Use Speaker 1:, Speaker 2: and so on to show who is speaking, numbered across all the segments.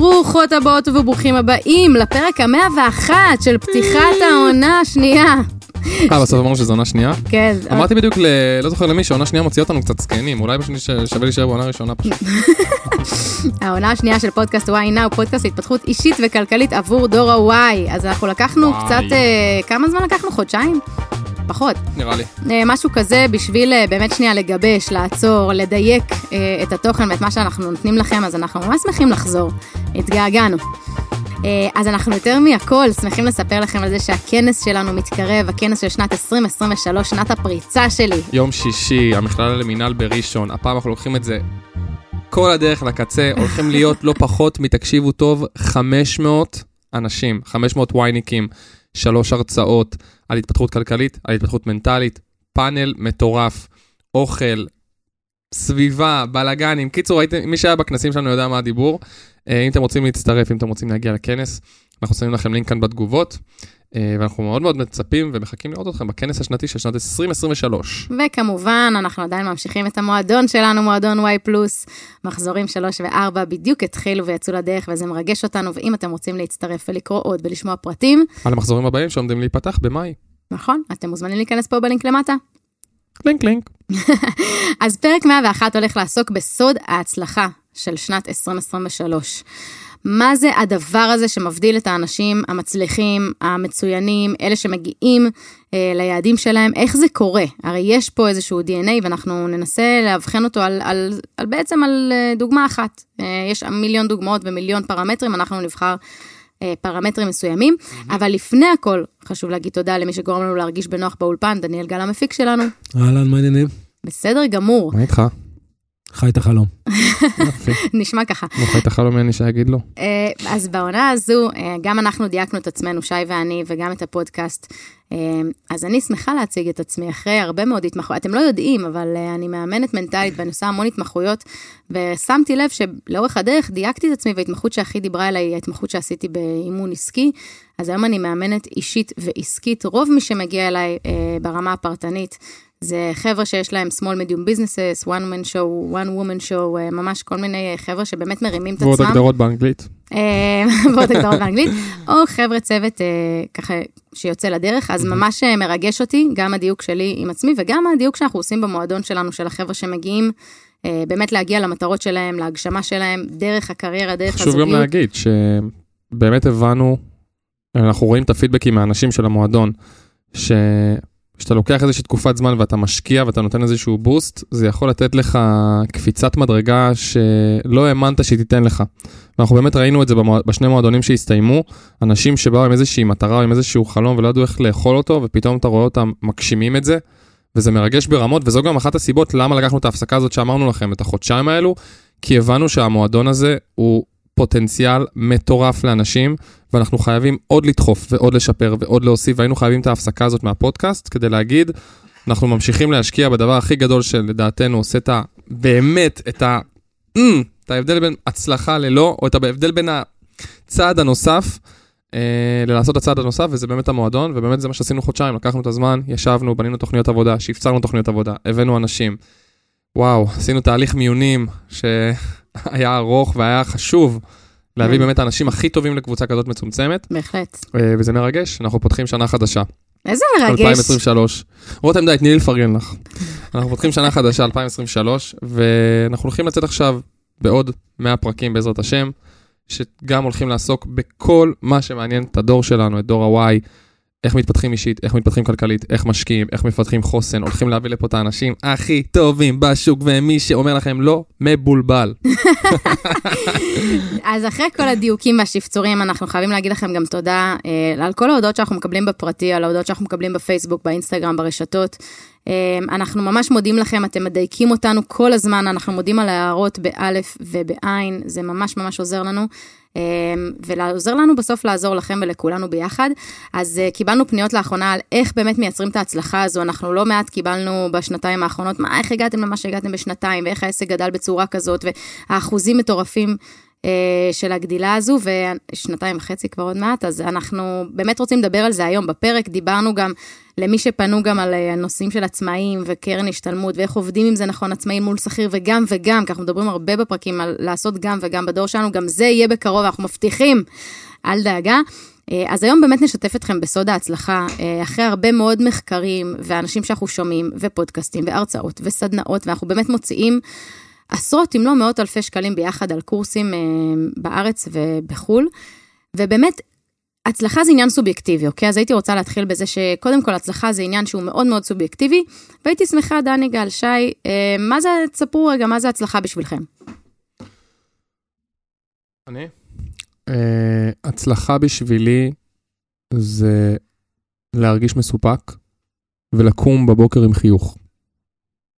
Speaker 1: ברוכות הבאות וברוכים הבאים לפרק המאה ואחת של פתיחת העונה השנייה.
Speaker 2: אה, בסוף אמרנו שזו עונה שנייה?
Speaker 1: כן.
Speaker 2: אמרתי בדיוק. לא זוכר למי, שעונה שנייה מוציאה אותנו קצת זקנים, אולי פשוט שווה להישאר בעונה ראשונה פשוט.
Speaker 1: העונה השנייה של פודקאסט וואי נאו, פודקאסט להתפתחות אישית וכלכלית עבור דור הוואי. אז אנחנו לקחנו. קצת, אה, כמה זמן לקחנו? חודשיים? פחות.
Speaker 2: נראה לי.
Speaker 1: אה, משהו כזה בשביל אה, באמת שנייה לגבש, לעצור, לדייק אה, את התוכן ואת מה שאנחנו נותנים לכם, אז אנחנו ממש שמחים לחזור. התגעגענו. אז אנחנו יותר מהכל שמחים לספר לכם על זה שהכנס שלנו מתקרב, הכנס של שנת 2023, שנת הפריצה שלי.
Speaker 2: יום שישי, המכללה למינהל בראשון, הפעם אנחנו לוקחים את זה כל הדרך לקצה, הולכים להיות לא פחות מתקשיבו טוב, 500 אנשים, 500 וייניקים, שלוש הרצאות על התפתחות כלכלית, על התפתחות מנטלית, פאנל מטורף, אוכל, סביבה, בלאגנים. קיצור, הייתם, מי שהיה בכנסים שלנו יודע מה הדיבור. אה, אם אתם רוצים להצטרף, אם אתם רוצים להגיע לכנס, אנחנו שמים לכם לינק כאן בתגובות, ואנחנו מאוד מאוד מצפים ומחכים לראות אתכם בכנס השנתי של שנת 2023.
Speaker 1: וכמובן, אנחנו עדיין ממשיכים את המועדון שלנו, מועדון Y+, מחזורים 3 ו-4 בדיוק התחילו ויצאו לדרך, וזה מרגש אותנו, ואם אתם רוצים להצטרף ולקרוא עוד ולשמוע פרטים,
Speaker 2: על המחזורים הבאים שעומדים להיפתח במאי.
Speaker 1: נכון, אתם מוזמנים להיכנס פה בלינק למטה.
Speaker 2: קלינק קלינק.
Speaker 1: אז פרק 101 הולך לעסוק בסוד ההצלחה של שנת 2023. מה זה הדבר הזה שמבדיל את האנשים המצליחים, המצוינים, אלה שמגיעים אה, ליעדים שלהם, איך זה קורה? הרי יש פה איזשהו DNA ואנחנו ננסה לאבחן אותו על, על, על בעצם על אה, דוגמה אחת. אה, יש מיליון דוגמאות ומיליון פרמטרים, אנחנו נבחר אה, פרמטרים מסוימים, אבל לפני הכל, חשוב להגיד תודה למי שגורם לנו להרגיש בנוח באולפן, דניאל גל המפיק שלנו.
Speaker 3: אהלן, מה העניינים?
Speaker 1: בסדר גמור,
Speaker 2: מה איתך?
Speaker 3: חי את החלום.
Speaker 1: נשמע ככה.
Speaker 2: נו, חי את החלום אין לי שיגיד לו.
Speaker 1: אה, אז בעונה הזו, אה, גם אנחנו דייקנו את עצמנו, שי ואני, וגם את הפודקאסט. אה, אז אני שמחה להציג את עצמי אחרי הרבה מאוד התמחויות. אתם לא יודעים, אבל אני מאמנת מנטלית ואני עושה המון התמחויות, ושמתי לב שלאורך הדרך דייקתי את עצמי, וההתמחות שהכי דיברה אליי היא ההתמחות שעשיתי באימון עסקי. אז היום אני מאמנת אישית ועסקית. רוב מי שמגיע אליי ברמה הפרטנית, זה חבר'ה שיש להם small medium businesses, one man show, one woman show, אה, ממש כל מיני חבר'ה שבאמת מרימים את עצמם.
Speaker 2: ועוד הגדרות באנגלית.
Speaker 1: אה, ועוד הגדרות באנגלית, או חבר'ה צוות אה, ככה שיוצא לדרך, אז ממש אה, מרגש אותי, גם הדיוק שלי עם עצמי, וגם הדיוק שאנחנו עושים במועדון שלנו, של החבר'ה שמגיעים, אה, באמת להגיע למטרות שלהם, להגשמה שלהם, דרך הקריירה, דרך
Speaker 2: חשוב
Speaker 1: הזוגיות.
Speaker 2: גם להגיד שבאמת הבנו, אנחנו רואים את הפידבקים מהאנשים של המועדון, ש... כשאתה לוקח איזושהי תקופת זמן ואתה משקיע ואתה נותן איזשהו בוסט, זה יכול לתת לך קפיצת מדרגה שלא האמנת שהיא תיתן לך. ואנחנו באמת ראינו את זה. בשני מועדונים שהסתיימו, אנשים שבאו עם איזושהי מטרה או עם איזשהו חלום ולא ידעו איך לאכול אותו, ופתאום אתה רואה אותם מגשימים את זה, וזה מרגש ברמות, וזו גם אחת הסיבות למה לקחנו את ההפסקה הזאת שאמרנו לכם, את החודשיים האלו, כי הבנו שהמועדון הזה הוא פוטנציאל מטורף לאנשים, ואנחנו חייבים עוד לדחוף ועוד לשפר ועוד להוסיף, והיינו חייבים את ההפסקה הזאת מהפודקאסט כדי להגיד, אנחנו ממשיכים להשקיע בדבר הכי גדול שלדעתנו עושה את ה... באמת, את ה... Mm, את ההבדל בין הצלחה ללא, או את ההבדל בין הצעד הנוסף אה, ללעשות את הצעד הנוסף, וזה באמת המועדון, ובאמת זה מה שעשינו חודשיים, לקחנו את הזמן, ישבנו, בנינו תוכניות עבודה, שהפצרנו תוכניות עבודה, הבאנו אנשים. וואו, עשינו תהליך מיונים שהיה ארוך והיה חשוב להביא
Speaker 1: כן.
Speaker 2: באמת האנשים הכי טובים לקבוצה כזאת מצומצמת,
Speaker 1: בהחלט.
Speaker 2: אה, וזה מרגש, אנחנו פותחים שנה חדשה,
Speaker 1: איזה מרגש.
Speaker 2: 2023. רותם די, תני לי לפרגן לך. אנחנו פותחים שנה חדשה, 2023, ואנחנו הולכים לצאת עכשיו בעוד 100 פרקים בעזרת השם, שגם הולכים לעסוק בכל מה שמעניין את הדור שלנו, את דור ה-Y, איך מתפתחים אישית, איך מתפתחים כלכלית, איך משקיעים, איך מפתחים חוסן, הולכים להביא לפה את האנשים הכי טובים בשוק, ומי שאומר לכם לא, מבולבל.
Speaker 1: אז אחרי כל הדיוקים והשפצורים, אנחנו חייבים להגיד לכם גם תודה אה, על כל ההודעות שאנחנו מקבלים בפרטי, על ההודעות שאנחנו מקבלים בפייסבוק, באינסטגרם, ברשתות. אה, אנחנו ממש מודים לכם, אתם מדייקים אותנו כל הזמן, אנחנו מודים על ההערות באלף ובעין, זה ממש ממש עוזר לנו. אה, ועוזר לנו בסוף לעזור לכם ולכולנו ביחד. אז אה, קיבלנו פניות לאחרונה על איך באמת מייצרים את ההצלחה הזו, אנחנו לא מעט קיבלנו בשנתיים האחרונות, מה, איך הגעתם למה שהגעתם בשנתיים, ואיך העסק גדל בצורה כזאת, והאחוזים מטורפים. אה, של הגדילה הזו, ושנתיים וחצי כבר עוד מעט, אז אנחנו באמת רוצים לדבר על זה היום בפרק. דיברנו גם למי שפנו גם על אה, הנושאים של עצמאים וקרן השתלמות, ואיך עובדים עם זה נכון עצמאים מול שכיר וגם וגם, כי אנחנו מדברים הרבה בפרקים על לעשות גם וגם בדור שלנו, גם זה יהיה בקרוב, אנחנו מבטיחים, אל דאגה. אה, אז היום באמת נשתף אתכם בסוד ההצלחה, אחרי הרבה מאוד מחקרים ואנשים שאנחנו שומעים, ופודקאסטים, והרצאות, וסדנאות, ואנחנו באמת מוציאים עשרות אם לא מאות אלפי שקלים ביחד על קורסים בארץ ובחו"ל. ובאמת, הצלחה זה עניין סובייקטיבי, אוקיי? אז הייתי רוצה להתחיל בזה שקודם כל הצלחה זה עניין שהוא מאוד מאוד סובייקטיבי, והייתי שמחה, דני גל, שי, אה, מה זה, תספרו רגע, מה זה הצלחה בשבילכם?
Speaker 2: אני? Uh, הצלחה בשבילי זה להרגיש מסופק ולקום בבוקר עם חיוך.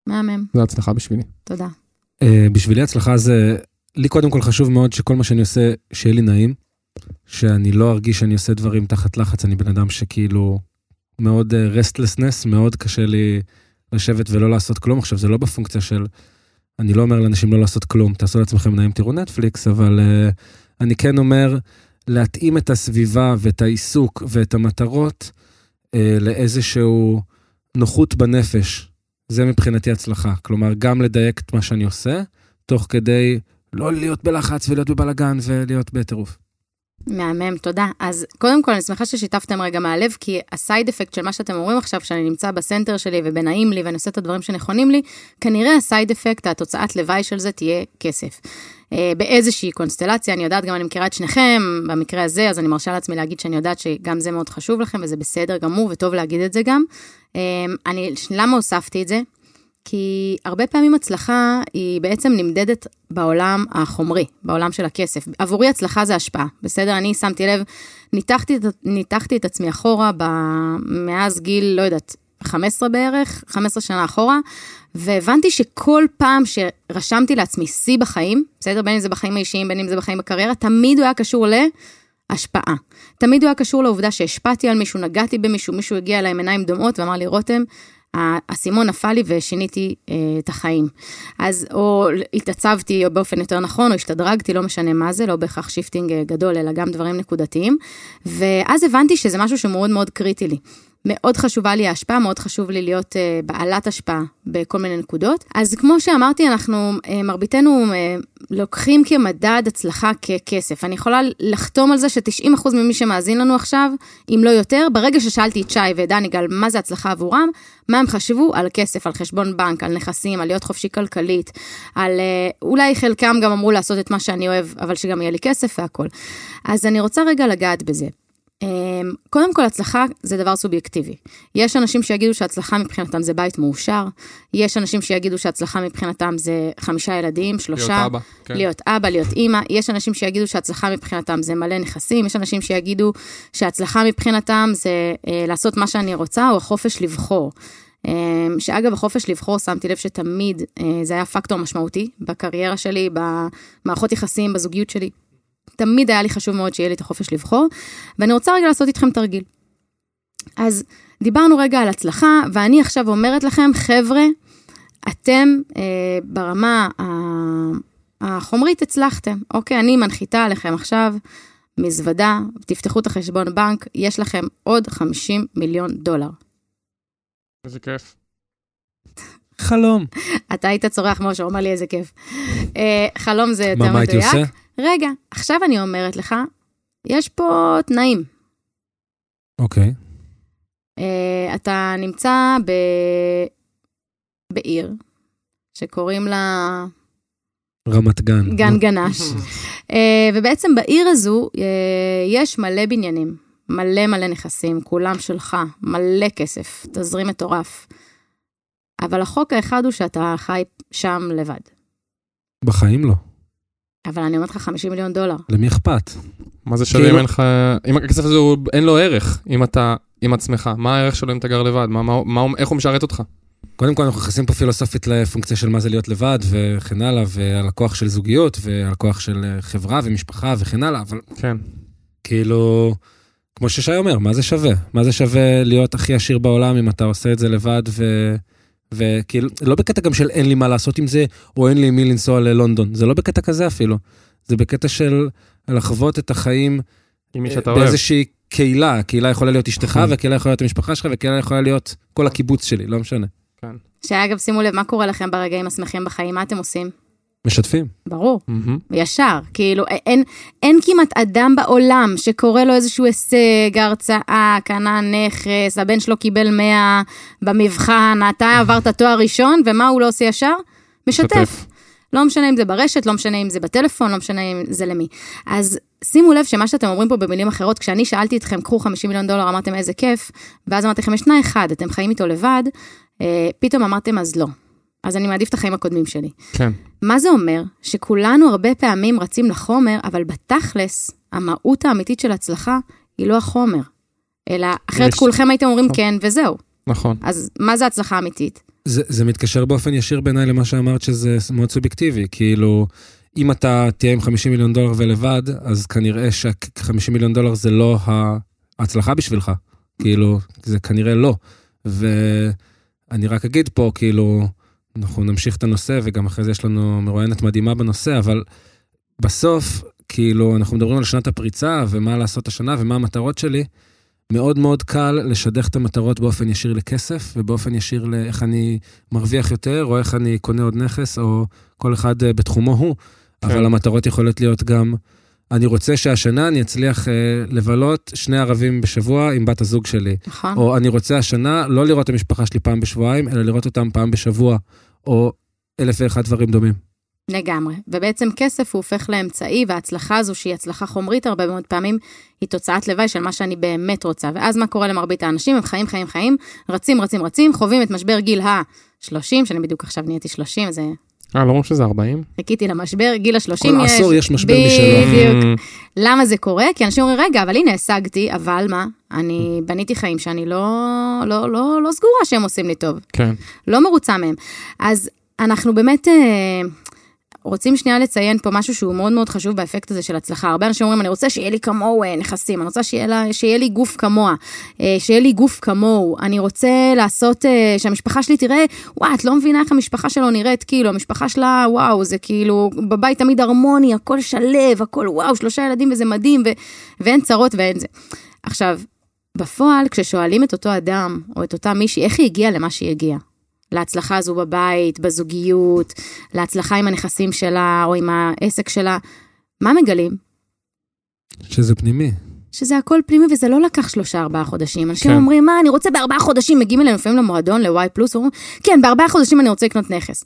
Speaker 1: מהמם.
Speaker 2: זה הצלחה בשבילי.
Speaker 1: תודה.
Speaker 3: Uh, בשבילי הצלחה זה, לי קודם כל חשוב מאוד שכל מה שאני עושה, שיהיה לי נעים. שאני לא ארגיש שאני עושה דברים תחת לחץ, אני בן אדם שכאילו מאוד רסטלסנס, uh, מאוד קשה לי לשבת ולא לעשות כלום. עכשיו, זה לא בפונקציה של, אני לא אומר לאנשים לא לעשות כלום, תעשו לעצמכם נעים, תראו נטפליקס, אבל uh, אני כן אומר להתאים את הסביבה ואת העיסוק ואת המטרות uh, לאיזשהו נוחות בנפש. זה מבחינתי הצלחה. כלומר, גם לדייק את מה שאני עושה, תוך כדי לא להיות בלחץ ולהיות בבלגן ולהיות בטירוף.
Speaker 1: מהמם, תודה. אז קודם כל, אני שמחה ששיתפתם רגע מהלב, כי ה side effect של מה שאתם אומרים עכשיו, שאני נמצא ב center שלי ובנעים לי ואני עושה את הדברים שנכונים לי, כנראה ה side effect, התוצאת לוואי של זה תהיה כסף. אה, באיזושהי קונסטלציה, אני יודעת, גם אני מכירה את שניכם, במקרה הזה, אז אני מרשה לעצמי להגיד שאני יודעת שגם זה מאוד חשוב לכם, וזה בסדר גמור, וטוב להגיד את זה גם. אה, אני, למה הוספתי את זה? כי הרבה פעמים הצלחה היא בעצם נמדדת בעולם החומרי, בעולם של הכסף. עבורי הצלחה זה השפעה, בסדר? אני שמתי לב, ניתחתי, ניתחתי את עצמי אחורה. מאז גיל, לא יודעת, 15 בערך, 15 שנה אחורה, והבנתי שכל פעם שרשמתי לעצמי שיא בחיים, בסדר? בין אם זה בחיים האישיים, בין אם זה בחיים בקריירה, תמיד הוא היה קשור להשפעה. תמיד הוא היה קשור לעובדה שהשפעתי על מישהו, נגעתי במישהו, מישהו הגיע אליי עם עיניים דומעות ואמר לי, רותם, האסימון נפל לי ושיניתי אה, את החיים. אז או התעצבתי או באופן יותר נכון, או השתדרגתי, לא משנה מה זה, לא בהכרח shifting אה, גדול, אלא גם דברים נקודתיים. ואז הבנתי שזה משהו שמאוד מאוד קריטי לי. מאוד חשובה לי ההשפעה, מאוד חשוב לי להיות uh, בעלת השפעה בכל מיני נקודות. אז כמו שאמרתי, אנחנו, uh, מרביתנו uh, לוקחים כמדד הצלחה ככסף. אני יכולה לחתום על זה ש-90% ממי שמאזין לנו עכשיו, אם לא יותר, ברגע ששאלתי את שי ודני גל מה זה הצלחה עבורם, מה הם חשבו על כסף, על חשבון בנק, על נכסים, על להיות חופשי כלכלית, על uh, אולי חלקם גם אמרו לעשות את מה שאני אוהב, אבל שגם יהיה לי כסף והכל. אז אני רוצה רגע לגעת בזה. אמ, קודם כל, הצלחה זה דבר סובייקטיבי. יש אנשים שיגידו שהצלחה מבחינתם זה בית מאושר, יש אנשים שיגידו שהצלחה מבחינתם זה חמישה ילדים, שלושה,
Speaker 2: להיות אבא, כן.
Speaker 1: להיות אבא, להיות אימא, יש אנשים שיגידו שהצלחה מבחינתם זה מלא נכסים, יש אנשים שיגידו שהצלחה מבחינתם זה אה, לעשות מה שאני רוצה או החופש לבחור. אה, שאגב, החופש לבחור, שמתי לב שתמיד אה, זה היה פקטור משמעותי בקריירה שלי, במערכות יחסים, בזוגיות שלי. תמיד היה לי חשוב מאוד שיהיה לי את החופש לבחור, ואני רוצה רגע לעשות איתכם תרגיל. אז דיברנו רגע על הצלחה, ואני עכשיו אומרת לכם, חבר'ה, אתם אה, ברמה החומרית הצלחתם, אוקיי? אני מנחיתה עליכם עכשיו מזוודה, תפתחו את החשבון בנק, יש לכם עוד 50 מיליון דולר.
Speaker 2: איזה כיף.
Speaker 3: חלום.
Speaker 1: אתה היית צורח משה, אומר לי איזה כיף. אה, חלום זה יותר מדויק.
Speaker 3: מה הייתי עושה?
Speaker 1: רגע, עכשיו אני אומרת לך, יש פה תנאים.
Speaker 3: אוקיי.
Speaker 1: Uh, אתה נמצא ב... בעיר שקוראים לה...
Speaker 3: רמת גן.
Speaker 1: גן גנש. uh, ובעצם בעיר הזו uh, יש מלא בניינים, מלא מלא נכסים, כולם שלך, מלא כסף, תזרים מטורף. אבל החוק האחד הוא שאתה חי שם לבד.
Speaker 3: בחיים לא.
Speaker 1: אבל אני אומרת לך 50 מיליון דולר.
Speaker 3: למי אכפת?
Speaker 2: מה זה שווה
Speaker 3: כאילו-
Speaker 2: אם אין לך... אם הכסף הזה הוא- אין לו ערך, אם אתה עם עצמך. מה הערך שלו אם אתה גר לבד? מה- מה- מה- איך הוא משרת אותך?
Speaker 3: קודם כל אנחנו נכנסים פה פילוסופית לפונקציה של מה זה להיות לבד וכן הלאה, ועל הכוח של זוגיות ועל הכוח של אה, חברה ומשפחה וכן הלאה, אבל
Speaker 2: כן.
Speaker 3: כאילו, כמו ששי אומר, מה זה שווה? מה זה שווה להיות הכי עשיר בעולם אם אתה עושה את זה לבד ו... וכאילו, לא בקטע גם של אין לי מה לעשות עם זה, או אין לי מי לנסוע ללונדון, זה לא בקטע כזה אפילו. זה בקטע של לחוות את החיים
Speaker 2: עם מי
Speaker 3: אה,
Speaker 2: שאתה אוהב.
Speaker 3: באיזושהי קהילה. הקהילה יכולה להיות אשתך,
Speaker 2: נכון.
Speaker 3: והקהילה יכולה להיות המשפחה שלך, והקהילה יכולה להיות כל הקיבוץ שלי, לא משנה.
Speaker 1: שאגב, שימו לב, מה קורה לכם ברגעים השמחים בחיים? מה אתם עושים?
Speaker 3: משתפים.
Speaker 1: ברור,
Speaker 2: מהמם.
Speaker 1: ישר. כאילו, אין, אין כמעט אדם בעולם שקורא לו איזשהו הישג, הרצאה, קנה נכס, הבן שלו קיבל 100 במבחן, אתה עברת תואר ראשון, ומה הוא לא עושה ישר? משתף.
Speaker 2: משתף.
Speaker 1: לא משנה אם זה ברשת, לא משנה אם זה בטלפון, לא משנה אם זה למי. אז שימו לב שמה שאתם אומרים פה במילים אחרות, כשאני שאלתי אתכם, קחו 50 מיליון דולר, אמרתם איזה כיף, ואז אמרתי לכם, יש תנאי אחד, אתם חיים איתו לבד, אה, פתאום אמרתם, אז לא. אז אני מעדיף את החיים הקודמים שלי.
Speaker 2: כן.
Speaker 1: מה זה אומר? שכולנו הרבה פעמים רצים לחומר, אבל בתכלס, המהות האמיתית של הצלחה היא לא החומר. אלא אחרת
Speaker 2: יש-
Speaker 1: כולכם הייתם אומרים
Speaker 2: נכון.
Speaker 1: כן וזהו.
Speaker 2: נכון.
Speaker 1: אז מה זה הצלחה אמיתית?
Speaker 3: זה, זה מתקשר באופן ישיר בעיניי למה שאמרת שזה מאוד סובייקטיבי. כאילו, אם אתה תהיה עם 50 מיליון דולר ולבד, אז כנראה ש-50 מיליון דולר זה לא ההצלחה בשבילך. כאילו, זה כנראה לא. ואני רק אגיד פה, כאילו, אנחנו נמשיך את הנושא, וגם אחרי זה יש לנו מרואיינת מדהימה בנושא, אבל בסוף, כאילו, אנחנו מדברים על שנת הפריצה, ומה לעשות השנה, ומה המטרות שלי. מאוד מאוד קל לשדך את המטרות באופן ישיר לכסף, ובאופן ישיר לאיך אני מרוויח יותר, או איך אני קונה עוד נכס, או כל אחד אה, בתחומו הוא.
Speaker 2: כן.
Speaker 3: אבל המטרות יכולות להיות גם, אני רוצה שהשנה אני אצליח אה, לבלות שני ערבים בשבוע עם בת הזוג שלי.
Speaker 1: נכון?
Speaker 3: או אני רוצה השנה לא לראות את המשפחה שלי פעם בשבועיים, אלא לראות אותם פעם בשבוע, או אלף ואחד דברים דומים.
Speaker 1: לגמרי. ובעצם כסף הוא הופך לאמצעי, וההצלחה הזו, שהיא הצלחה חומרית הרבה מאוד פעמים, היא תוצאת לוואי של מה שאני באמת רוצה. ואז מה קורה למרבית האנשים? הם חיים, חיים, חיים, רצים, רצים, רצים, חווים את משבר גיל ה-30, שאני בדיוק עכשיו נהייתי 30, אז אה,
Speaker 2: לא אומרים שזה 40?
Speaker 1: חיכיתי למשבר, גיל ה-30 יש.
Speaker 3: כל עשור יש משבר משלו.
Speaker 1: בדיוק.
Speaker 2: אמ,
Speaker 1: למה זה קורה? כי אנשים אומרים, רגע, אבל הנה השגתי, אבל מה? אני בניתי חיים שאני לא, לא, לא, לא סגורה שהם עושים לי טוב.
Speaker 2: כן.
Speaker 1: לא מרוצה מהם. אז אנחנו באמת אה, רוצים שנייה לציין פה משהו שהוא מאוד מאוד חשוב באפקט הזה של הצלחה. הרבה אנשים אומרים, אני רוצה שיהיה לי כמוהו אה, נכסים, אני רוצה שיהיה, לה, שיהיה לי גוף כמוה, אה, שיהיה לי גוף כמוהו, אני רוצה לעשות, אה, שהמשפחה שלי תראה, וואי, את לא מבינה איך המשפחה שלו נראית, כאילו, המשפחה שלה, וואו, זה כאילו, בבית תמיד הרמוני, הכל שלב, הכל וואו, שלושה ילדים וזה מדהים, ו, ואין צרות ואין זה. עכשיו, בפועל, כששואלים את אותו אדם, או את אותה מישהי, איך היא הגיעה למה שהיא הגיעה? להצלחה הזו בבית, בזוגיות, להצלחה עם הנכסים שלה או עם העסק שלה, מה מגלים?
Speaker 3: שזה פנימי.
Speaker 1: שזה הכל פנימי וזה לא לקח שלושה ארבעה חודשים. אנשים
Speaker 2: כן.
Speaker 1: אומרים, מה, אני רוצה בארבעה חודשים, מגיעים אלינו לפעמים למועדון, ל-Y פלוס, אומרים, כן, בארבעה חודשים אני רוצה לקנות נכס.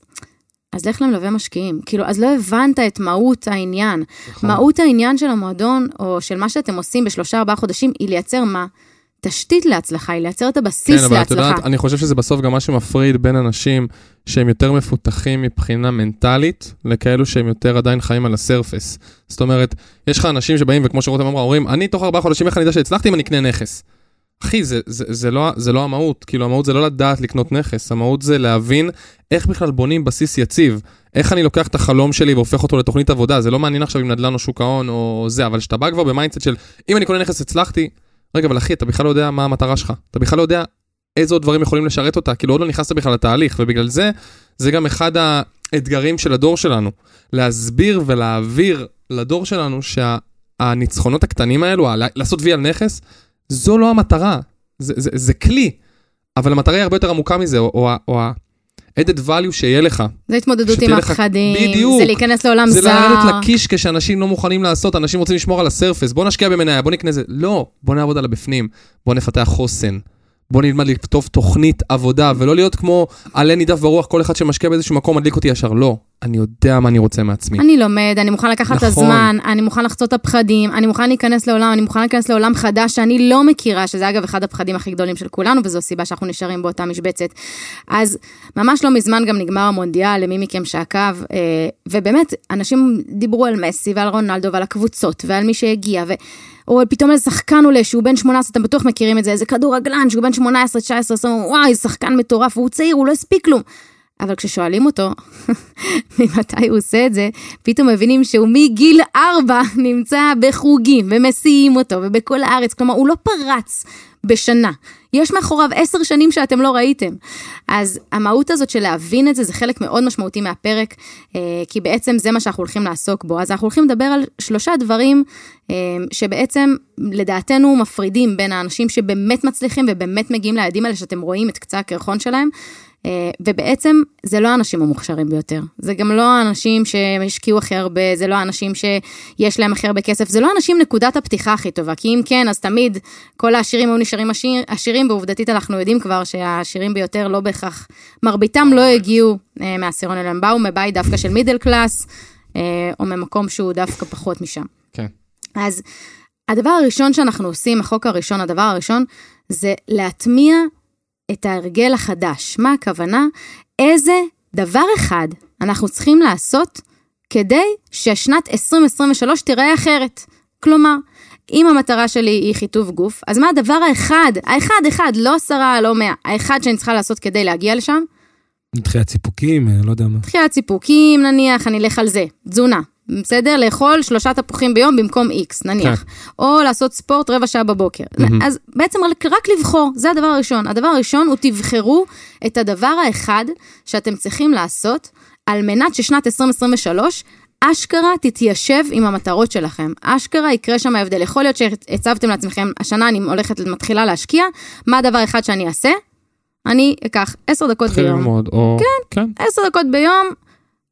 Speaker 1: אז לך למלווה משקיעים. כאילו, אז לא הבנת את מהות העניין.
Speaker 2: נכון.
Speaker 1: מהות העניין של המועדון, או של מה שאתם עושים בשלושה ארבעה חודשים, היא לייצר מה? תשתית להצלחה, היא לייצר את הבסיס
Speaker 2: כן, אבל את
Speaker 1: להצלחה.
Speaker 2: יודעת, אני חושב שזה בסוף גם מה שמפריד בין אנשים שהם יותר מפותחים מבחינה מנטלית, לכאלו שהם יותר עדיין חיים על הסרפס. זאת אומרת, יש לך אנשים שבאים, וכמו שרותם אמרה, אומרים, אני תוך ארבעה חודשים, איך אני יודע שהצלחתי אם אני אקנה נכס? אחי, זה, זה, זה, לא, זה לא המהות, כאילו המהות זה לא לדעת לקנות נכס, המהות זה להבין איך בכלל בונים בסיס יציב, איך אני לוקח את החלום שלי והופך אותו לתוכנית עבודה, זה לא מעניין עכשיו אם נדל"ן או שוק ההון או זה, אבל כשאתה בא כבר ב mindset של, אם אני קונה נכס הצלחתי, רגע, אבל אחי, אתה בכלל לא יודע מה המטרה שלך, אתה בכלל לא יודע איזה עוד דברים יכולים לשרת אותה, כאילו עוד לא נכנסת בכלל לתהליך, ובגלל זה, זה גם אחד האתגרים של הדור שלנו, להסביר ולהעביר לדור שלנו שהניצחונות הקטנים האלו, ה- לעשות וי על נכס, זו לא המטרה, זה, זה, זה כלי, אבל המטרה היא הרבה יותר עמוקה מזה, או, או, ה- או ה-added value שיהיה לך.
Speaker 1: זה התמודדות עם הפחדים,
Speaker 2: בדיוק.
Speaker 1: זה להיכנס לעולם
Speaker 2: זה
Speaker 1: זר.
Speaker 2: לרדת לקישקע שאנשים לא מוכנים לעשות, אנשים רוצים לשמור על הסרפס, בוא נשקיע במניה, בוא נקנה זה. לא, בוא נעבוד על הבפנים, בוא נפתח חוסן. בוא נלמד לכתוב תוכנית עבודה, ולא להיות כמו עלה נידף ברוח, כל אחד שמשקיע באיזשהו מקום מדליק אותי ישר. לא, אני יודע מה אני רוצה מעצמי.
Speaker 1: אני לומד, אני מוכן לקחת את
Speaker 2: נכון.
Speaker 1: הזמן, אני מוכן לחצות את הפחדים, אני מוכן להיכנס לעולם, אני מוכן להיכנס לעולם חדש שאני לא מכירה, שזה אגב אחד הפחדים הכי גדולים של כולנו, וזו הסיבה שאנחנו נשארים באותה משבצת. אז ממש לא מזמן גם נגמר המונדיאל, למי מכם שעקב, אה, ובאמת, אנשים דיברו על מסי ועל רונלדו ועל הקבוצות ועל מי שהגיע, ו... או פתאום איזה שחקן עולה שהוא בן 18, אתם בטוח מכירים את זה, איזה כדורגלן שהוא בן 18, 19, 20, וואי, שחקן מטורף, והוא צעיר, הוא לא הספיק כלום. אבל כששואלים אותו ממתי הוא עושה את זה, פתאום מבינים שהוא מגיל ארבע נמצא בחוגים ומסיעים אותו ובכל הארץ, כלומר הוא לא פרץ בשנה. יש מאחוריו עשר שנים שאתם לא ראיתם. אז המהות הזאת של להבין את זה, זה חלק מאוד משמעותי מהפרק, אה, כי בעצם זה מה שאנחנו הולכים לעסוק בו. אז אנחנו הולכים לדבר על שלושה דברים אה, שבעצם לדעתנו מפרידים בין האנשים שבאמת מצליחים ובאמת מגיעים ליעדים האלה שאתם רואים את קצה הקרחון שלהם, ובעצם זה לא האנשים המוכשרים ביותר, זה גם לא האנשים שהשקיעו הכי הרבה, זה לא האנשים שיש להם הכי הרבה כסף, זה לא האנשים נקודת הפתיחה הכי טובה, כי אם כן, אז תמיד כל העשירים היו נשארים עשיר, עשירים, ועובדתית אנחנו יודעים כבר שהעשירים ביותר לא בהכרח, מרביתם לא הגיעו אה, מהעשירון אלא הם באו מבית דווקא של מידל קלאס, אה, או ממקום שהוא דווקא פחות משם.
Speaker 2: כן.
Speaker 1: אז הדבר הראשון שאנחנו עושים, החוק הראשון, הדבר הראשון, זה להטמיע את ההרגל החדש. מה הכוונה? איזה דבר אחד אנחנו צריכים לעשות כדי ששנת 2023 תיראה אחרת. כלומר, אם המטרה שלי היא חיטוב גוף, אז מה הדבר האחד, האחד אחד, לא עשרה, לא מאה, האחד שאני צריכה לעשות כדי להגיע לשם?
Speaker 3: דחיית ציפוקים, אה, לא יודע מה.
Speaker 1: דחיית ציפוקים, נניח, אני אלך על זה, תזונה. בסדר? לאכול שלושה תפוחים ביום במקום איקס, נניח. כן. או לעשות ספורט רבע שעה בבוקר. Mm-hmm. אז בעצם רק, רק לבחור, זה הדבר הראשון. הדבר הראשון הוא תבחרו את הדבר האחד שאתם צריכים לעשות, על מנת ששנת 2023 אשכרה תתיישב עם המטרות שלכם. אשכרה יקרה שם ההבדל. יכול להיות שהצבתם לעצמכם, השנה אני הולכת, מתחילה להשקיע, מה הדבר אחד שאני אעשה? אני אקח עשר דקות ביום.
Speaker 2: תתחיל ללמוד, או...
Speaker 1: כן, כן, עשר דקות ביום,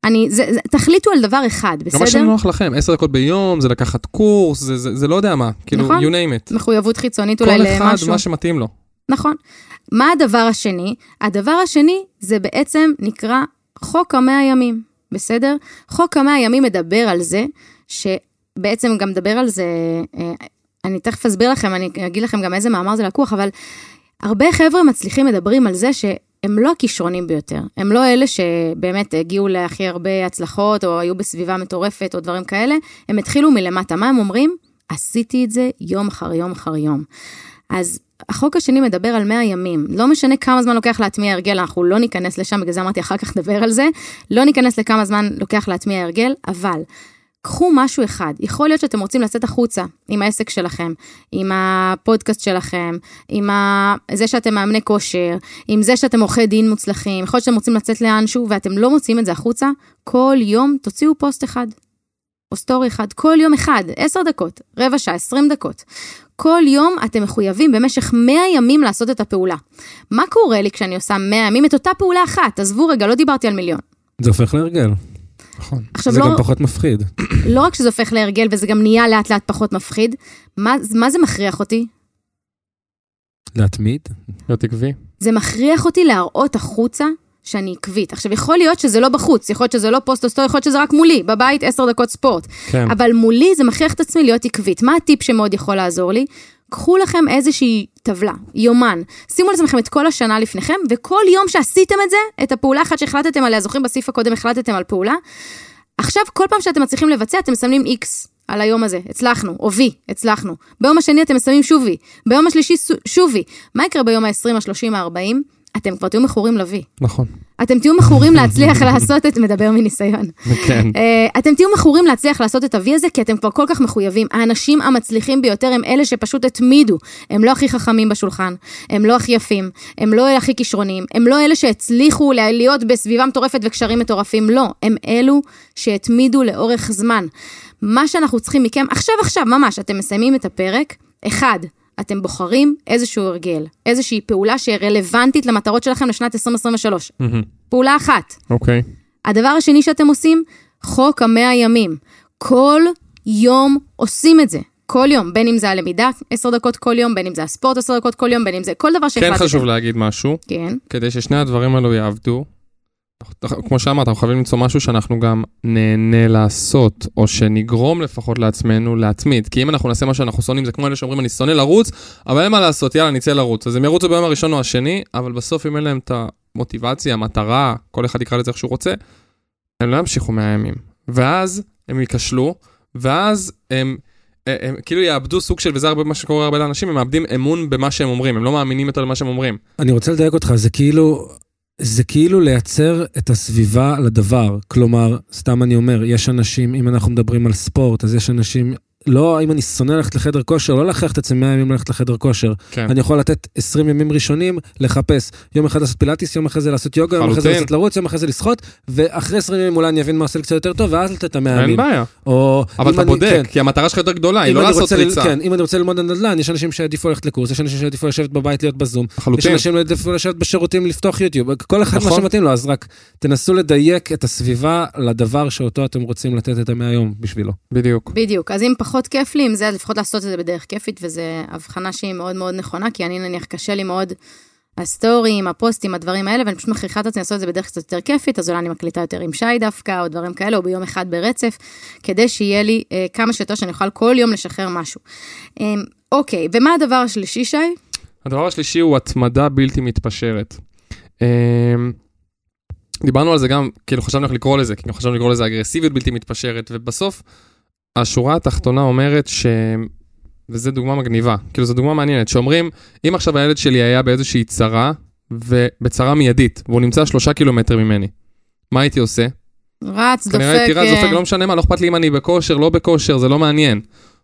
Speaker 1: אני, זה, זה, תחליטו על דבר אחד, בסדר?
Speaker 2: לא מה שנוח לכם, עשר דקות ביום, זה לקחת קורס, זה, זה, זה לא יודע מה, כאילו, נכון? you name it.
Speaker 1: מחויבות חיצונית אולי למשהו.
Speaker 2: כל אחד, מה שמתאים לו.
Speaker 1: נכון. מה הדבר השני? הדבר השני זה בעצם נקרא חוק המאה ימים, בסדר? חוק המאה ימים מדבר על זה, שבעצם גם מדבר על זה, אה, אני תכף אסביר לכם, אני אגיד לכם גם איזה מאמר זה לקוח, אבל הרבה חבר'ה מצליחים מדברים על זה ש... הם לא הכישרונים ביותר, הם לא אלה שבאמת הגיעו להכי הרבה הצלחות, או היו בסביבה מטורפת, או דברים כאלה, הם התחילו מלמטה. מה הם אומרים? עשיתי את זה יום אחר יום אחר יום. אז החוק השני מדבר על 100 ימים, לא משנה כמה זמן לוקח להטמיע הרגל, אנחנו לא ניכנס לשם, בגלל זה אמרתי אחר כך נדבר על זה, לא ניכנס לכמה זמן לוקח להטמיע הרגל, אבל קחו משהו אחד. יכול להיות שאתם רוצים לצאת החוצה עם העסק שלכם, עם הפודקאסט שלכם, עם ה... זה שאתם מאמני כושר, עם זה שאתם עורכי דין מוצלחים, יכול להיות שאתם רוצים לצאת לאנשהו ואתם לא מוצאים את זה החוצה, כל יום תוציאו פוסט אחד. או סטורי אחד, כל יום אחד, עשר דקות, רבע שעה, עשרים דקות. כל יום אתם מחויבים במשך 100 ימים לעשות את הפעולה. מה קורה לי כשאני עושה 100 ימים את אותה פעולה אחת? עזבו רגע, לא דיברתי על מיליון.
Speaker 3: זה הופך להרגל. נכון. עכשיו זה לא, גם פחות מפחיד.
Speaker 1: לא רק שזה הופך להרגל וזה גם נהיה לאט לאט פחות מפחיד, מה, מה זה מכריח אותי?
Speaker 3: להתמיד?
Speaker 2: להיות עקבי.
Speaker 1: זה מכריח אותי להראות החוצה שאני עקבית. עכשיו, יכול להיות שזה לא בחוץ, יכול להיות שזה לא פוסט או סטורי, יכול להיות שזה רק מולי, בבית עשר דקות ספורט. כן. אבל מולי זה מכריח את עצמי להיות עקבית. מה הטיפ שמאוד יכול לעזור לי? קחו לכם איזושהי טבלה, יומן, שימו לעצמכם את כל השנה לפניכם, וכל יום שעשיתם את זה, את הפעולה אחת שהחלטתם עליה, זוכרים בסעיף הקודם החלטתם על פעולה, עכשיו כל פעם שאתם מצליחים לבצע, אתם מסמנים X על היום הזה, הצלחנו, או V, הצלחנו. ביום השני אתם מסיימים שוב V, ביום השלישי שוב V. מה יקרה ביום ה-20, ה-30, ה-40? אתם כבר תהיו מכורים ל-V.
Speaker 2: נכון.
Speaker 1: אתם תהיו מכורים להצליח לעשות את, מדבר מניסיון.
Speaker 2: כן.
Speaker 1: Uh, אתם תהיו מכורים להצליח לעשות את ה-V הזה, כי אתם כבר כל כך מחויבים. האנשים המצליחים ביותר הם אלה שפשוט התמידו. הם לא הכי חכמים בשולחן, הם לא הכי יפים, הם לא הכי כישרוניים, הם לא אלה שהצליחו להיות בסביבה מטורפת וקשרים מטורפים, לא. הם אלו שהתמידו לאורך זמן. מה שאנחנו צריכים מכם, עכשיו עכשיו, ממש, אתם מסיימים את הפרק, אחד, אתם בוחרים איזשהו הרגל, איזושהי פעולה שהיא רלוונטית למטרות שלכם לשנת 2023. Mm-hmm. פעולה אחת.
Speaker 2: אוקיי. Okay.
Speaker 1: הדבר השני שאתם עושים, חוק המאה ימים. כל יום עושים את זה. כל יום, בין אם זה הלמידה עשר דקות כל יום, בין אם זה הספורט עשר דקות כל יום, בין אם זה כל דבר
Speaker 2: שהחלטתם. כן חשוב להגיד משהו.
Speaker 1: כן.
Speaker 2: כדי ששני הדברים האלו יעבדו, כמו שאמרת, אנחנו חייבים למצוא משהו שאנחנו גם נהנה לעשות, או שנגרום לפחות לעצמנו להתמיד. כי אם אנחנו נעשה מה שאנחנו שונאים, זה כמו אלה שאומרים, אני שונא לרוץ, אבל אין מה לעשות, יאללה, נצא לרוץ. אז הם ירוצו ביום הראשון או השני, אבל בסוף אם אין להם את המוטיבציה, המטרה, כל אחד יקרא לזה איך שהוא רוצה, הם לא ימשיכו מהימים. ואז הם ייכשלו, ואז הם... הם, הם כאילו יאבדו סוג של, וזה הרבה מה שקורה הרבה לאנשים, הם מאבדים אמון במה שהם אומרים, הם לא מאמינים יותר למה שהם אומרים.
Speaker 3: אני רוצה לדייק אותך, זה כאילו, זה כאילו לייצר את הסביבה לדבר. כלומר, סתם אני אומר, יש אנשים, אם אנחנו מדברים על ספורט, אז יש אנשים לא אם אני שונא ללכת לחדר כושר, לא להכריח את עצמי 100 ימים ללכת לחדר כושר.
Speaker 2: כן.
Speaker 3: אני יכול לתת 20 ימים ראשונים לחפש. יום אחד לעשות פילאטיס, יום אחרי זה לעשות יוגה, יום אחרי זה
Speaker 2: חלוטין.
Speaker 3: לעשות לרוץ, יום אחרי זה לשחות, ואחרי 20 ימים אולי אני אבין מה עושה לי קצת יותר טוב, ואז לתת את ה-100
Speaker 2: אין
Speaker 3: ימים.
Speaker 2: בעיה.
Speaker 3: או
Speaker 2: אבל
Speaker 3: אם
Speaker 2: אתה
Speaker 3: אני-
Speaker 2: בודק,
Speaker 3: כן.
Speaker 2: כי המטרה שלך יותר גדולה, היא
Speaker 3: אם
Speaker 2: לא
Speaker 3: אני
Speaker 2: לעשות ריצה.
Speaker 3: כן, אם אני רוצה ללמוד על נדל"ן, יש אנשים שיעדיפו ללכת לקורס, יש אנשים שיעדיפו לשבת בבית, להיות בזום, יש
Speaker 2: לחלוטין.
Speaker 3: אנשים שיעדיפו לשבת בשירותים, לפתוח יוטיוב, כל אחד מה. שמתאים לו, אז רק תנסו לדייק את הסביבה לדבר שאותו אתם רוצים לתת את המאה יום בשבילו.
Speaker 2: בדיוק.
Speaker 1: בדיוק, אז אם פחות כיף לי עם זה, אז לפחות לעשות את זה בדרך כיפית, וזו הבחנה שהיא מאוד מאוד נכונה, כי אני נניח קשה לי מאוד הסטורים, הפוסטים, הדברים האלה, ואני פשוט מכריחה את עצמי לעשות את זה בדרך קצת יותר כיפית, אז אולי אני מקליטה יותר עם שי דווקא, או דברים כאלה, או ביום אחד ברצף, כדי שיהיה לי אה, כמה שיותר שאני אוכל כל יום לשחרר משהו. אה, אוקיי, ומה הדבר השלישי, שי?
Speaker 2: הדבר השלישי הוא התמדה בלתי מתפשרת. אמ, דיברנו על זה גם, כאילו חשבנו איך לקרוא לזה, כאילו חשבנו לקרוא לזה אגרסיביות בלתי מתפשרת, ובסוף השורה התחתונה אומרת ש... וזו דוגמה מגניבה, כאילו זו דוגמה מעניינת, שאומרים, אם עכשיו הילד שלי היה באיזושהי צרה, ובצרה מיידית, והוא נמצא שלושה קילומטר ממני, מה הייתי עושה?
Speaker 1: רץ, דופק...
Speaker 2: כנראה הייתי רץ,
Speaker 1: אה,
Speaker 2: דופק, לא משנה מה, לא אכפת לי אם אני בכושר, לא בכושר, זה לא מעניין.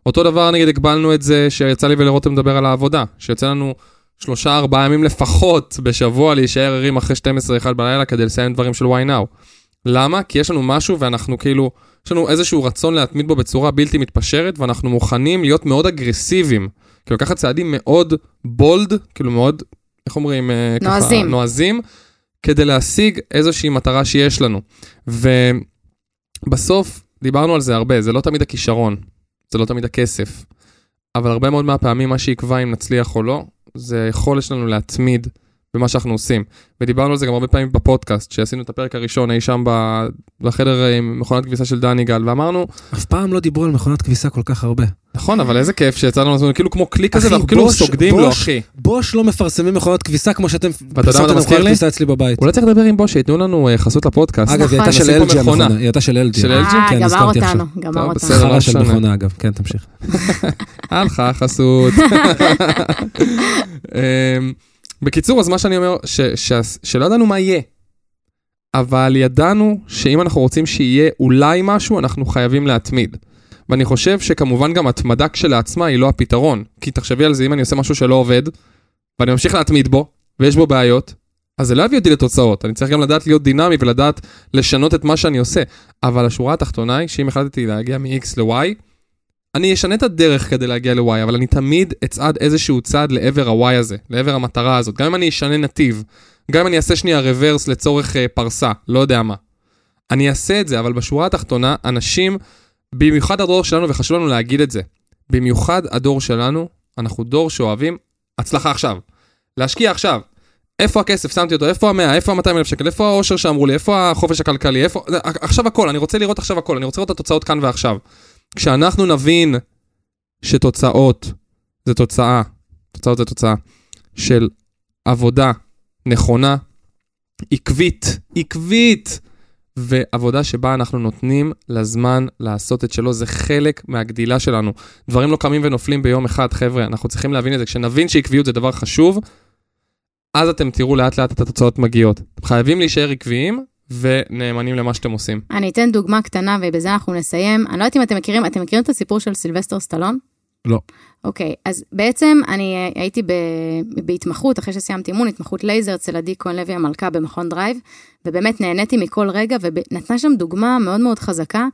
Speaker 2: אותו דבר, נגיד, הגבלנו את זה שיצא לי ולרותם לדבר על העבודה, שיוצא לנו שלושה, ארבעה ימים לפחות בשבוע להישאר ערים אחרי 12-1 בלילה כדי לסיים דברים של why now. למה? כי יש לנו משהו ואנחנו כאילו, יש לנו איזשהו רצון להתמיד בו בצורה בלתי מתפשרת, ואנחנו מוכנים להיות מאוד אגרסיביים. כאילו, לקחת צעדים מאוד בולד, כאילו מאוד, איך אומרים? אה, ככה,
Speaker 1: נועזים.
Speaker 2: נועזים, כדי להשיג איזושהי מטרה שיש לנו. ובסוף, דיברנו על זה הרבה, זה לא תמיד הכישרון, זה לא תמיד הכסף, אבל הרבה מאוד מהפעמים מה שיקבע אם נצליח או לא, זה היכולת שלנו להתמיד במה שאנחנו עושים. ודיברנו על זה גם הרבה פעמים בפודקאסט, שעשינו את הפרק הראשון אי שם בחדר אה, עם מכונת כביסה של דני גל, ואמרנו,
Speaker 3: אף פעם לא דיברו על מכונת כביסה כל כך הרבה.
Speaker 2: נכון, אבל איזה כיף שיצא לנו כאילו כמו כלי כזה,
Speaker 3: אחי,
Speaker 2: ואנחנו כאילו סוגדים לו, אחי.
Speaker 3: בוש לא מפרסמים מכונות כביסה כמו שאתם
Speaker 2: יודע מה אתה מזכיר לי?
Speaker 3: כביסה אצלי בבית.
Speaker 2: אולי צריך לדבר עם בוש, שייתנו לנו אה, חסות לפודקאסט.
Speaker 3: אגב, היא
Speaker 1: נכון.
Speaker 3: הייתה של
Speaker 2: פה
Speaker 3: LG
Speaker 2: מכונה.
Speaker 3: המכונה, היא הייתה של LG.
Speaker 2: של LG?
Speaker 1: אה,
Speaker 3: כן,
Speaker 1: גמר
Speaker 3: נזכרתי
Speaker 1: אותנו,
Speaker 3: עכשיו.
Speaker 1: גמר אותנו.
Speaker 2: בסדר.
Speaker 3: חרא
Speaker 2: לא
Speaker 3: של
Speaker 2: משנה.
Speaker 3: מכונה אגב, כן, תמשיך.
Speaker 2: הלכה חסות. בקיצור, אז מה שאני אומר, ש- ש- שלא ידענו מה יהיה, אבל ידענו שאם אנחנו רוצים שיהיה אולי משהו, אנחנו חייבים להתמיד. ואני חושב שכמובן גם התמדה כשלעצמה היא לא הפתרון. כי תחשבי על זה, אם אני עושה משהו שלא עובד, ואני ממשיך להתמיד בו, ויש בו בעיות, אז זה לא יביא אותי לתוצאות. אני צריך גם לדעת להיות דינמי ולדעת לשנות את מה שאני עושה. אבל השורה התחתונה היא שאם החלטתי להגיע מ-X ל-Y, אני אשנה את הדרך כדי להגיע ל-Y, אבל אני תמיד אצעד איזשהו צעד לעבר ה-Y הזה, לעבר המטרה הזאת. גם אם אני אשנה נתיב, גם אם אני אעשה שנייה רוורס לצורך uh, פרסה, לא יודע מה. אני אעשה את זה, אבל בשורה התחתונה, אנשים, במיוחד הדור שלנו, וחשוב לנו להגיד את זה, במיוחד הדור שלנו, אנחנו דור שאוהבים הצלחה עכשיו. להשקיע עכשיו. איפה הכסף? שמתי אותו, איפה המאה? איפה ה-200 אלף שקל? איפה העושר שאמרו לי? איפה החופש הכלכלי? איפה... עכשיו הכל, אני רוצה לראות עכשיו הכל, אני רוצה לראות את התוצאות כאן ועכשיו. כשאנחנו נבין שתוצאות זה תוצאה, תוצאות זה תוצאה של עבודה נכונה, עקבית, עקבית, ועבודה שבה אנחנו נותנים לזמן לעשות את שלו, זה חלק מהגדילה שלנו. דברים לא קמים ונופלים ביום אחד, חבר'ה, אנחנו צריכים להבין את זה. כשנבין שעקביות זה דבר חשוב, אז אתם תראו לאט לאט את התוצאות מגיעות. אתם חייבים להישאר עקביים ונאמנים למה שאתם עושים.
Speaker 1: אני אתן דוגמה קטנה ובזה אנחנו נסיים. אני לא יודעת אם אתם מכירים, אתם מכירים את הסיפור של סילבסטר סטלון?
Speaker 3: לא.
Speaker 1: אוקיי, אז בעצם אני אה, הייתי ב, בהתמחות, אחרי שסיימתי אימון, התמחות לייזר אצל עדי כהן לוי המלכה במכון Drive, ובאמת נהניתי מכל רגע, ונתנה שם דוגמה מאוד מאוד חזקה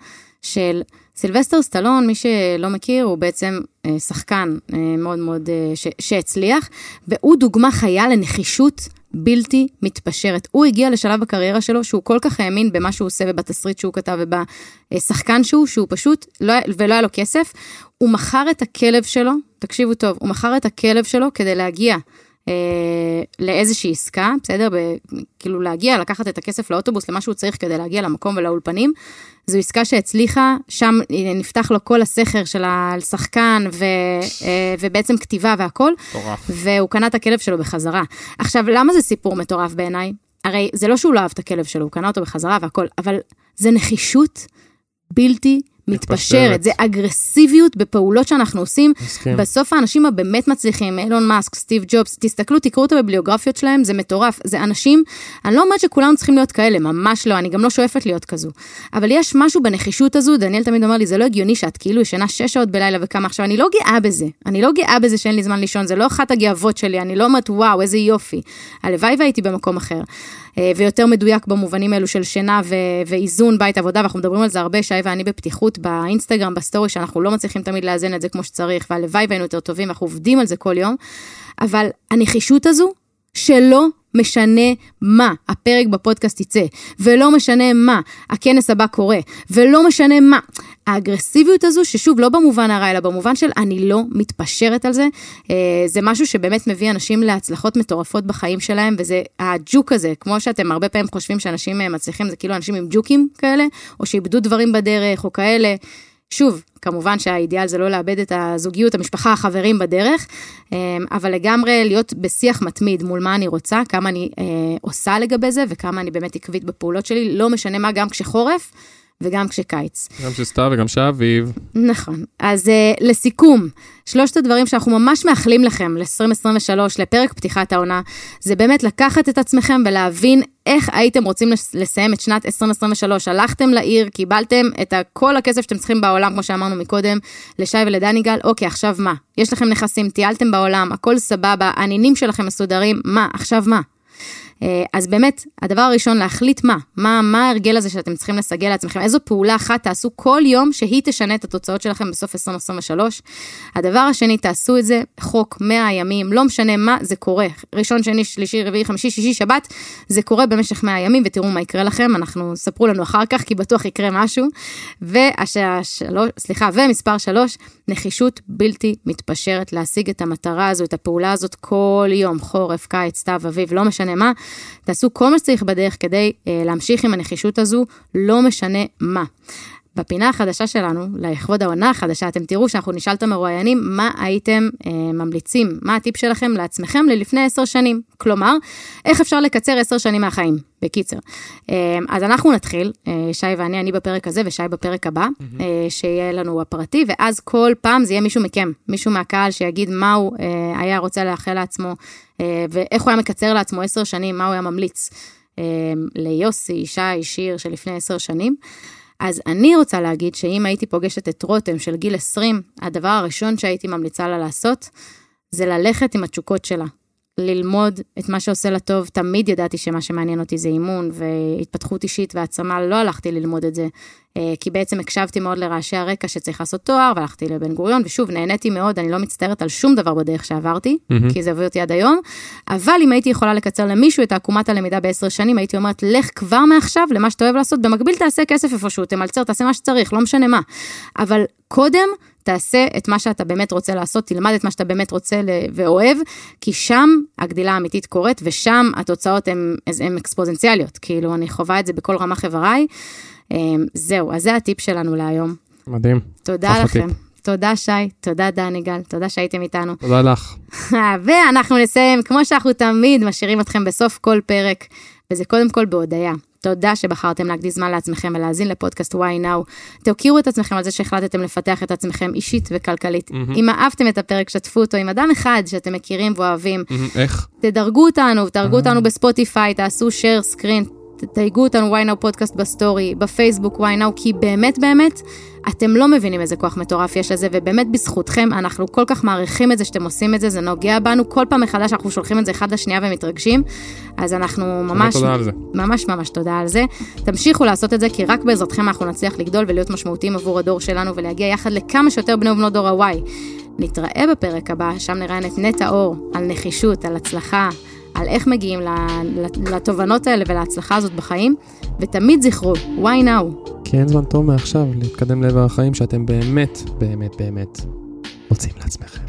Speaker 1: של סילבסטר סטלון, מי שלא מכיר, הוא בעצם אה, שחקן אה, מאוד מאוד ש, שהצליח, והוא דוגמה חיה לנחישות בלתי מתפשרת. הוא הגיע לשלב בקריירה שלו שהוא כל כך האמין במה שהוא עושה ובתסריט שהוא כתב ובשחקן שהוא, שהוא פשוט, לא, ולא היה לו כסף. הוא מכר את הכלב שלו, תקשיבו טוב, הוא מכר את הכלב שלו כדי להגיע לאיזושהי עסקה, בסדר? ב, כאילו להגיע, לקחת את הכסף לאוטובוס, למה שהוא צריך כדי להגיע למקום ולאולפנים. זו עסקה שהצליחה, שם נפתח לו כל הסכר של השחקן ו, אה, ובעצם כתיבה והכל.
Speaker 2: מטורף.
Speaker 1: והוא קנה את הכלב שלו בחזרה. עכשיו, למה זה סיפור מטורף בעיניי? הרי זה לא שהוא לא אהב את הכלב שלו, הוא קנה אותו בחזרה והכל, אבל זה נחישות בלתי מתפשרת. זה אגרסיביות בפעולות שאנחנו עושים.
Speaker 2: מסכים.
Speaker 1: בסוף האנשים הבאמת מצליחים, אילון מאסק, סטיב ג'ובס, תסתכלו, תקראו את הביבליוגרפיות שלהם, זה מטורף. זה אנשים, אני לא אומרת שכולנו צריכים להיות כאלה, ממש לא, אני גם לא שואפת להיות כזו. אבל יש משהו בנחישות הזו, דניאל תמיד אומר לי, זה לא הגיוני שאת כאילו ישנה שש שעות בלילה וכמה עכשיו, אני לא גאה בזה. אני לא גאה בזה שאין לי זמן לישון, זה לא אחת הגאוות שלי, אני לא אומרת, וואו, איזה יופי. הלוואי והייתי במקום אחר. אה, ויותר מדויק במובנים האלו של שינה ו- ואיזון בית עבודה, ואנחנו מדברים על זה הרבה, שי ואני בפתיחות באינסטגרם, בסטורי, שאנחנו לא מצליחים תמיד לאזן את זה כמו שצריך, והלוואי והיינו יותר טובים, אנחנו עובדים על זה כל יום, אבל הנחישות הזו, שלא משנה מה הפרק בפודקאסט יצא, ולא משנה מה הכנס הבא קורה, ולא משנה מה. האגרסיביות הזו, ששוב, לא במובן הרע, אלא במובן של אני לא מתפשרת על זה, אה, זה משהו שבאמת מביא אנשים להצלחות מטורפות בחיים שלהם, וזה הג'וק הזה, כמו שאתם הרבה פעמים חושבים שאנשים אה, מצליחים, זה כאילו אנשים עם ג'וקים כאלה, או שאיבדו דברים בדרך, או כאלה. שוב, כמובן שהאידיאל זה לא לאבד את הזוגיות, המשפחה, החברים בדרך, אה, אבל לגמרי להיות בשיח מתמיד מול מה אני רוצה, כמה אני עושה לגבי זה וכמה אני באמת עקבית בפעולות שלי, לא משנה מה, גם כשחורף וגם כשקיץ.
Speaker 2: גם שסתיו וגם שאביב.
Speaker 1: נכון. אז uh, לסיכום, שלושת הדברים שאנחנו ממש מאחלים לכם ל-2023, לפרק פתיחת העונה, זה באמת לקחת את עצמכם ולהבין איך הייתם רוצים לסיים את שנת 2023. הלכתם לעיר, קיבלתם את כל הכסף שאתם צריכים בעולם, כמו שאמרנו מקודם, לשי ולדניגל, אוקיי, עכשיו מה? יש לכם נכסים, טיילתם בעולם, הכל סבבה, הנינים שלכם מסודרים, מה? עכשיו מה? אה, אז באמת, הדבר הראשון, להחליט מה, מה, מה ההרגל הזה שאתם צריכים לסגל לעצמכם, איזו פעולה אחת תעשו כל יום שהיא תשנה את התוצאות שלכם בסוף 2023. הדבר השני, תעשו את זה, חוק 100 ימים, לא משנה מה, זה קורה. ראשון, שני, שלישי, רביעי, חמישי, שישי, שבת, זה קורה במשך 100 ימים, ותראו מה יקרה לכם, אנחנו, ספרו לנו אחר כך, כי בטוח יקרה משהו. והשלוש, סליחה, ומספר שלוש, נחישות בלתי מתפשרת להשיג את המטרה הזו, את הפעולה הזאת כל יום, חורף, קיץ, סתיו, אביב, לא משנה מה. תעשו כל מה שצריך בדרך כדי אה, להמשיך עם הנחישות הזו, לא משנה מה. בפינה החדשה שלנו, לכבוד העונה החדשה, אתם תראו שאנחנו נשאל את המרואיינים מה הייתם אה, ממליצים, מה הטיפ שלכם לעצמכם ללפני עשר שנים. כלומר, איך אפשר לקצר עשר שנים מהחיים, בקיצר. אה, אז אנחנו נתחיל, אה, שי ואני, אני בפרק הזה ושי בפרק הבא, mm-hmm. אה, שיהיה לנו הפרטי, ואז כל פעם זה יהיה מישהו מכם, מישהו מהקהל שיגיד מה הוא אה, היה רוצה לאחל לעצמו, אה, ואיך הוא היה מקצר לעצמו עשר שנים, מה הוא היה ממליץ. אה, ליוסי, שי, שיר שלפני עשר שנים. אז אני רוצה להגיד שאם הייתי פוגשת את רותם של גיל 20, הדבר הראשון שהייתי ממליצה לה לעשות, זה ללכת עם התשוקות שלה. ללמוד את מה שעושה לה טוב, תמיד ידעתי שמה שמעניין אותי זה אימון והתפתחות אישית והעצמה, לא הלכתי ללמוד את זה, כי בעצם הקשבתי מאוד לרעשי הרקע שצריך לעשות תואר, והלכתי לבן גוריון, ושוב, נהניתי מאוד, אני לא מצטערת על שום דבר בדרך שעברתי, mm-hmm. כי זה הביא אותי עד היום, אבל אם הייתי יכולה לקצר למישהו את עקומת הלמידה בעשר שנים, הייתי אומרת, לך כבר מעכשיו למה שאתה אוהב לעשות, במקביל תעשה כסף איפשהו, תמלצר, תעשה מה שצריך, לא משנה מה. אבל קודם, תעשה את מה שאתה באמת רוצה לעשות, תלמד את מה שאתה באמת רוצה ואוהב, כי שם הגדילה האמיתית קורית, ושם התוצאות הן אקספוזנציאליות, כאילו, אני חווה את זה בכל רמה חבריי. אמ, זהו, אז זה הטיפ שלנו להיום.
Speaker 2: מדהים.
Speaker 1: תודה לכם. טיפ. תודה שי, תודה דני גל, תודה שהייתם איתנו.
Speaker 2: תודה לך.
Speaker 1: ואנחנו נסיים, כמו שאנחנו תמיד משאירים אתכם בסוף כל פרק, וזה קודם כל בהודיה. תודה שבחרתם להקדיש זמן לעצמכם ולהאזין לפודקאסט וואי נאו. תוקירו את עצמכם על זה שהחלטתם לפתח את עצמכם אישית וכלכלית. Mm-hmm. אם אהבתם את הפרק, שתפו אותו עם אדם אחד שאתם מכירים ואוהבים.
Speaker 2: Mm-hmm. איך?
Speaker 1: תדרגו אותנו, תדרגו אותנו בספוטיפיי, תעשו share screen, תתייגו אותנו וואי פודקאסט בסטורי, בפייסבוק וואי כי באמת באמת, אתם לא מבינים איזה כוח מטורף יש לזה, ובאמת בזכותכם, אנחנו כל כך מעריכים את זה שאתם עושים את זה, זה נוגע בנו, כל פעם מחדש אנחנו שולחים את זה אחד לשנייה ומתרגשים, אז אנחנו ממש,
Speaker 2: תודה.
Speaker 1: ממש ממש תודה על זה. תמשיכו לעשות את זה, כי רק בעזרתכם אנחנו נצליח לגדול ולהיות משמעותיים עבור הדור שלנו, ולהגיע יחד לכמה שיותר בני ובנות דור הוואי. נתראה בפרק הבא, שם נראיין את נטע אור, על נחישות, על הצלחה, על איך מגיעים לתובנות האלה ולהצלחה הזאת בחיים, ותמיד זכרו, why now?
Speaker 2: כי אין זמן טוב מעכשיו להתקדם לעבר החיים שאתם באמת, באמת, באמת רוצים לעצמכם.